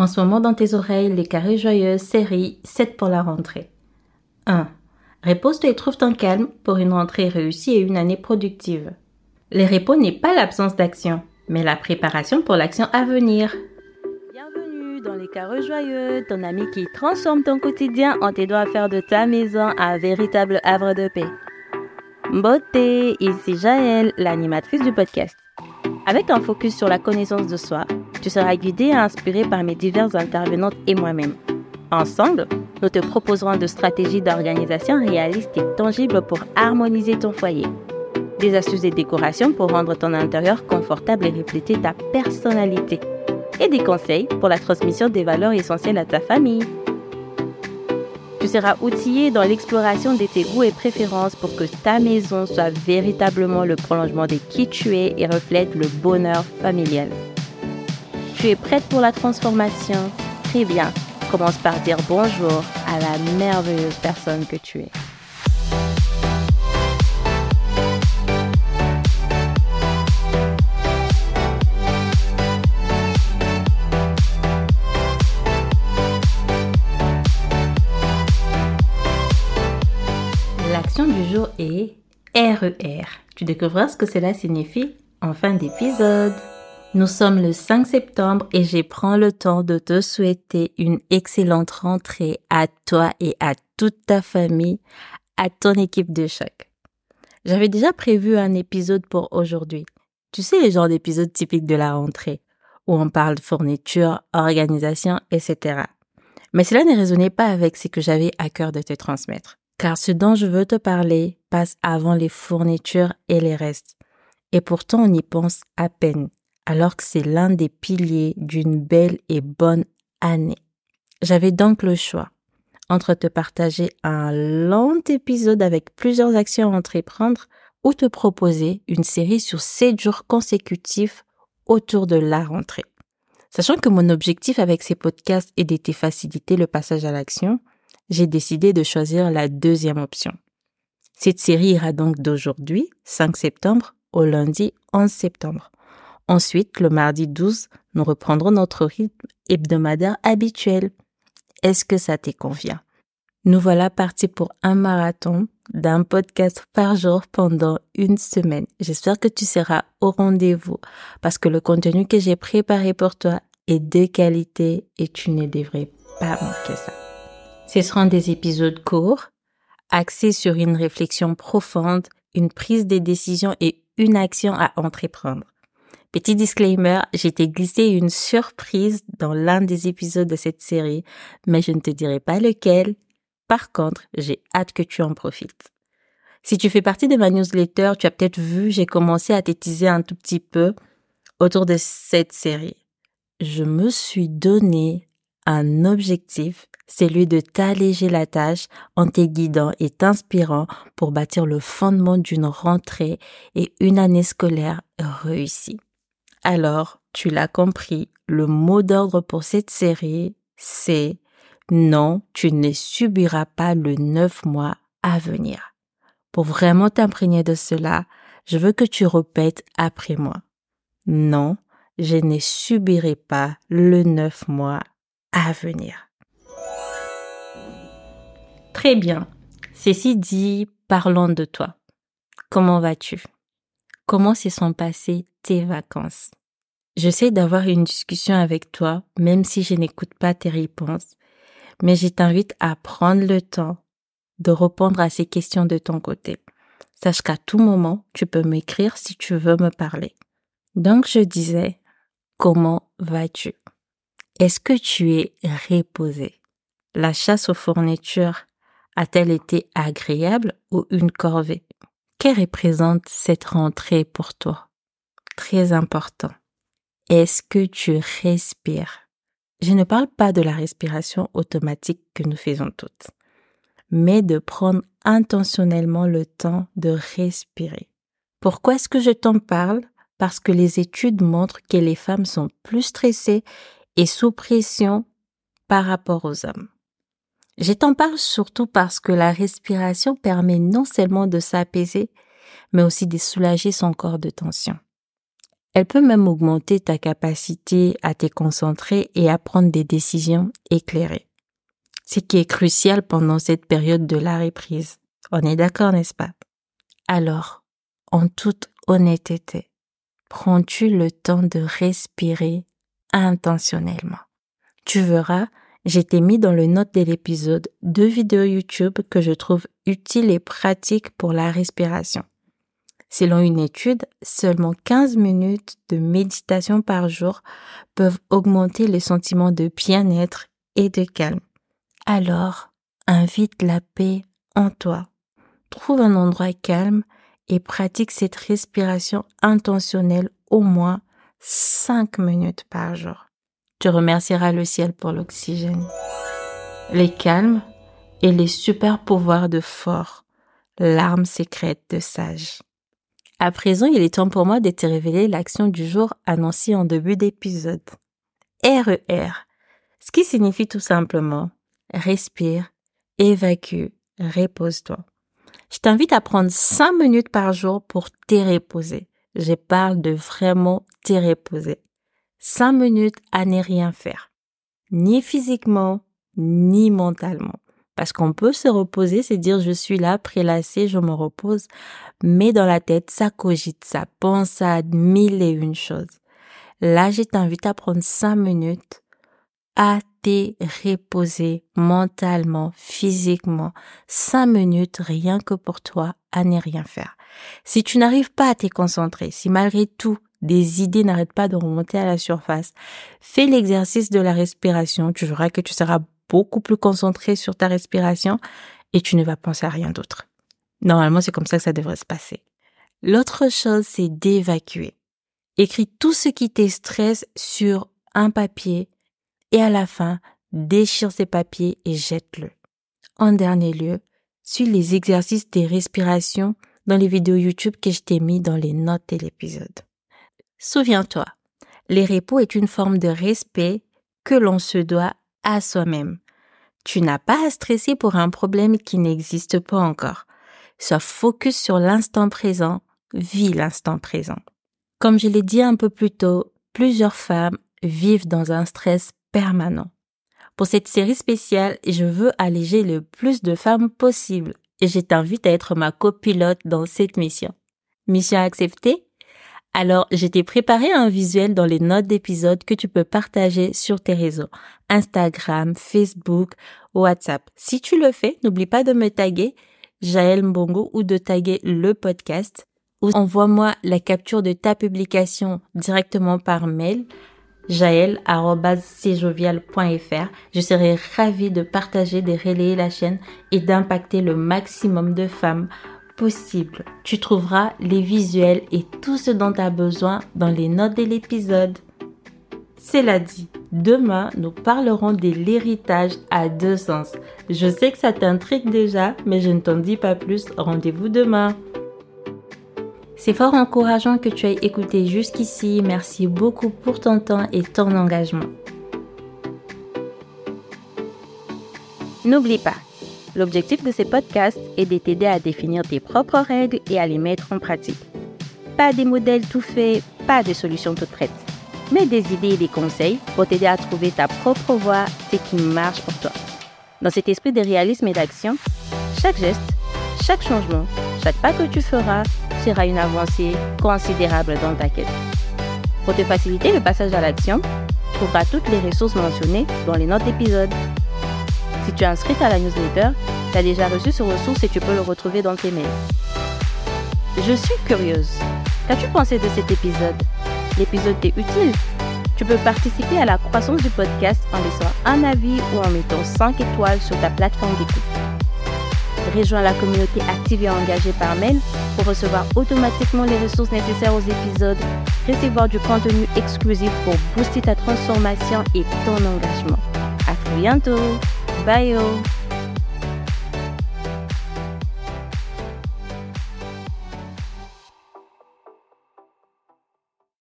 En ce moment dans tes oreilles, les carrés joyeux, série 7 pour la rentrée. 1. Repose-toi et trouve ton calme pour une rentrée réussie et une année productive. Les repos n'est pas l'absence d'action, mais la préparation pour l'action à venir. Bienvenue dans les carrés joyeux, ton ami qui transforme ton quotidien en t'aidant à faire de ta maison un véritable havre de paix. Beauté, ici Jaël, l'animatrice du podcast. Avec un focus sur la connaissance de soi, tu seras guidé et inspiré par mes diverses intervenantes et moi-même. Ensemble, nous te proposerons de stratégies d'organisation réalistes et tangibles pour harmoniser ton foyer. Des astuces et décorations pour rendre ton intérieur confortable et refléter ta personnalité. Et des conseils pour la transmission des valeurs essentielles à ta famille. Tu seras outillé dans l'exploration de tes goûts et préférences pour que ta maison soit véritablement le prolongement de qui tu es et reflète le bonheur familial. Tu es prête pour la transformation? Très bien. Commence par dire bonjour à la merveilleuse personne que tu es. L'action du jour est RER. Tu découvriras ce que cela signifie en fin d'épisode. Nous sommes le 5 septembre et je prends le temps de te souhaiter une excellente rentrée à toi et à toute ta famille, à ton équipe de choc. J'avais déjà prévu un épisode pour aujourd'hui. Tu sais les genres d'épisodes typiques de la rentrée, où on parle de fourniture, organisation, etc. Mais cela ne résonnait pas avec ce que j'avais à cœur de te transmettre. Car ce dont je veux te parler passe avant les fournitures et les restes. Et pourtant on y pense à peine alors que c'est l'un des piliers d'une belle et bonne année. J'avais donc le choix entre te partager un long épisode avec plusieurs actions à entreprendre ou te proposer une série sur 7 jours consécutifs autour de la rentrée. Sachant que mon objectif avec ces podcasts est de faciliter le passage à l'action, j'ai décidé de choisir la deuxième option. Cette série ira donc d'aujourd'hui, 5 septembre, au lundi 11 septembre. Ensuite, le mardi 12, nous reprendrons notre rythme hebdomadaire habituel. Est-ce que ça te convient? Nous voilà partis pour un marathon d'un podcast par jour pendant une semaine. J'espère que tu seras au rendez-vous parce que le contenu que j'ai préparé pour toi est de qualité et tu ne devrais pas manquer ça. Ce seront des épisodes courts, axés sur une réflexion profonde, une prise de décision et une action à entreprendre. Petit disclaimer, j'ai t'ai glissé une surprise dans l'un des épisodes de cette série, mais je ne te dirai pas lequel. Par contre, j'ai hâte que tu en profites. Si tu fais partie de ma newsletter, tu as peut-être vu, j'ai commencé à t'étiser un tout petit peu autour de cette série. Je me suis donné un objectif, celui de t'alléger la tâche en te guidant et t'inspirant pour bâtir le fondement d'une rentrée et une année scolaire réussie. Alors, tu l'as compris, le mot d'ordre pour cette série, c'est non, tu ne subiras pas le neuf mois à venir. Pour vraiment t'imprégner de cela, je veux que tu répètes après moi. Non, je ne subirai pas le neuf mois à venir. Très bien. Ceci dit, parlons de toi. Comment vas-tu? Comment se sont passées tes vacances? J'essaie d'avoir une discussion avec toi, même si je n'écoute pas tes réponses, mais je t'invite à prendre le temps de répondre à ces questions de ton côté. Sache qu'à tout moment, tu peux m'écrire si tu veux me parler. Donc je disais, comment vas-tu? Est-ce que tu es reposé? La chasse aux fournitures a-t-elle été agréable ou une corvée? Que représente cette rentrée pour toi? Très important. Est-ce que tu respires? Je ne parle pas de la respiration automatique que nous faisons toutes, mais de prendre intentionnellement le temps de respirer. Pourquoi est-ce que je t'en parle? Parce que les études montrent que les femmes sont plus stressées et sous pression par rapport aux hommes. Je t'en parle surtout parce que la respiration permet non seulement de s'apaiser, mais aussi de soulager son corps de tension. Elle peut même augmenter ta capacité à te concentrer et à prendre des décisions éclairées. Ce qui est crucial pendant cette période de la reprise. On est d'accord, n'est-ce pas? Alors, en toute honnêteté, prends-tu le temps de respirer intentionnellement? Tu verras, j'ai t'ai mis dans le note de l'épisode deux vidéos YouTube que je trouve utiles et pratiques pour la respiration. Selon une étude, seulement 15 minutes de méditation par jour peuvent augmenter le sentiment de bien-être et de calme. Alors, invite la paix en toi. Trouve un endroit calme et pratique cette respiration intentionnelle au moins 5 minutes par jour. Tu remercieras le ciel pour l'oxygène. Les calmes et les super pouvoirs de fort, l'arme secrète de sage. À présent, il est temps pour moi de te révéler l'action du jour annoncée en début d'épisode. RER, e ce qui signifie tout simplement respire, évacue, repose-toi. Je t'invite à prendre 5 minutes par jour pour te reposer. Je parle de vraiment te reposer. 5 minutes à ne rien faire. Ni physiquement, ni mentalement. Parce qu'on peut se reposer, c'est dire je suis là, prélassé, je me repose. Mais dans la tête, ça cogite, ça pense à mille et une choses. Là, je t'invite à prendre cinq minutes à te reposer mentalement, physiquement. Cinq minutes rien que pour toi à ne rien faire. Si tu n'arrives pas à te concentrer, si malgré tout, des idées n'arrêtent pas de remonter à la surface, fais l'exercice de la respiration. Tu verras que tu seras beaucoup plus concentré sur ta respiration et tu ne vas penser à rien d'autre. Normalement, c'est comme ça que ça devrait se passer. L'autre chose, c'est d'évacuer. Écris tout ce qui te stresse sur un papier et à la fin, déchire ces papiers et jette-le. En dernier lieu, suis les exercices des respirations dans les vidéos YouTube que je t'ai mis dans les notes de l'épisode. Souviens-toi, les repos est une forme de respect que l'on se doit à soi-même. Tu n'as pas à stresser pour un problème qui n'existe pas encore. Sois focus sur l'instant présent, vis l'instant présent. Comme je l'ai dit un peu plus tôt, plusieurs femmes vivent dans un stress permanent. Pour cette série spéciale, je veux alléger le plus de femmes possible et je t'invite à être ma copilote dans cette mission. Mission acceptée? Alors, je t'ai préparé un visuel dans les notes d'épisode que tu peux partager sur tes réseaux. Instagram, Facebook, WhatsApp. Si tu le fais, n'oublie pas de me taguer Jaël Mbongo ou de taguer le podcast ou envoie-moi la capture de ta publication directement par mail jaël.cjovial.fr. Je serai ravie de partager, de relayer la chaîne et d'impacter le maximum de femmes Tu trouveras les visuels et tout ce dont tu as besoin dans les notes de l'épisode. Cela dit, demain, nous parlerons de l'héritage à deux sens. Je sais que ça t'intrigue déjà, mais je ne t'en dis pas plus. Rendez-vous demain. C'est fort encourageant que tu aies écouté jusqu'ici. Merci beaucoup pour ton temps et ton engagement. N'oublie pas, L'objectif de ces podcasts est de t'aider à définir tes propres règles et à les mettre en pratique. Pas des modèles tout faits, pas des solutions toutes prêtes, mais des idées et des conseils pour t'aider à trouver ta propre voie, ce qui marche pour toi. Dans cet esprit de réalisme et d'action, chaque geste, chaque changement, chaque pas que tu feras sera une avancée considérable dans ta quête. Pour te faciliter le passage à l'action, tu trouveras toutes les ressources mentionnées dans les notes d'épisode. Si tu es inscrite à la newsletter, tu as déjà reçu ce ressource et tu peux le retrouver dans tes mails. Je suis curieuse. Qu'as-tu pensé de cet épisode? L'épisode t'est utile? Tu peux participer à la croissance du podcast en laissant un avis ou en mettant 5 étoiles sur ta plateforme d'écoute. Rejoins la communauté active et engagée par mail pour recevoir automatiquement les ressources nécessaires aux épisodes, recevoir du contenu exclusif pour booster ta transformation et ton engagement. À très bientôt Bye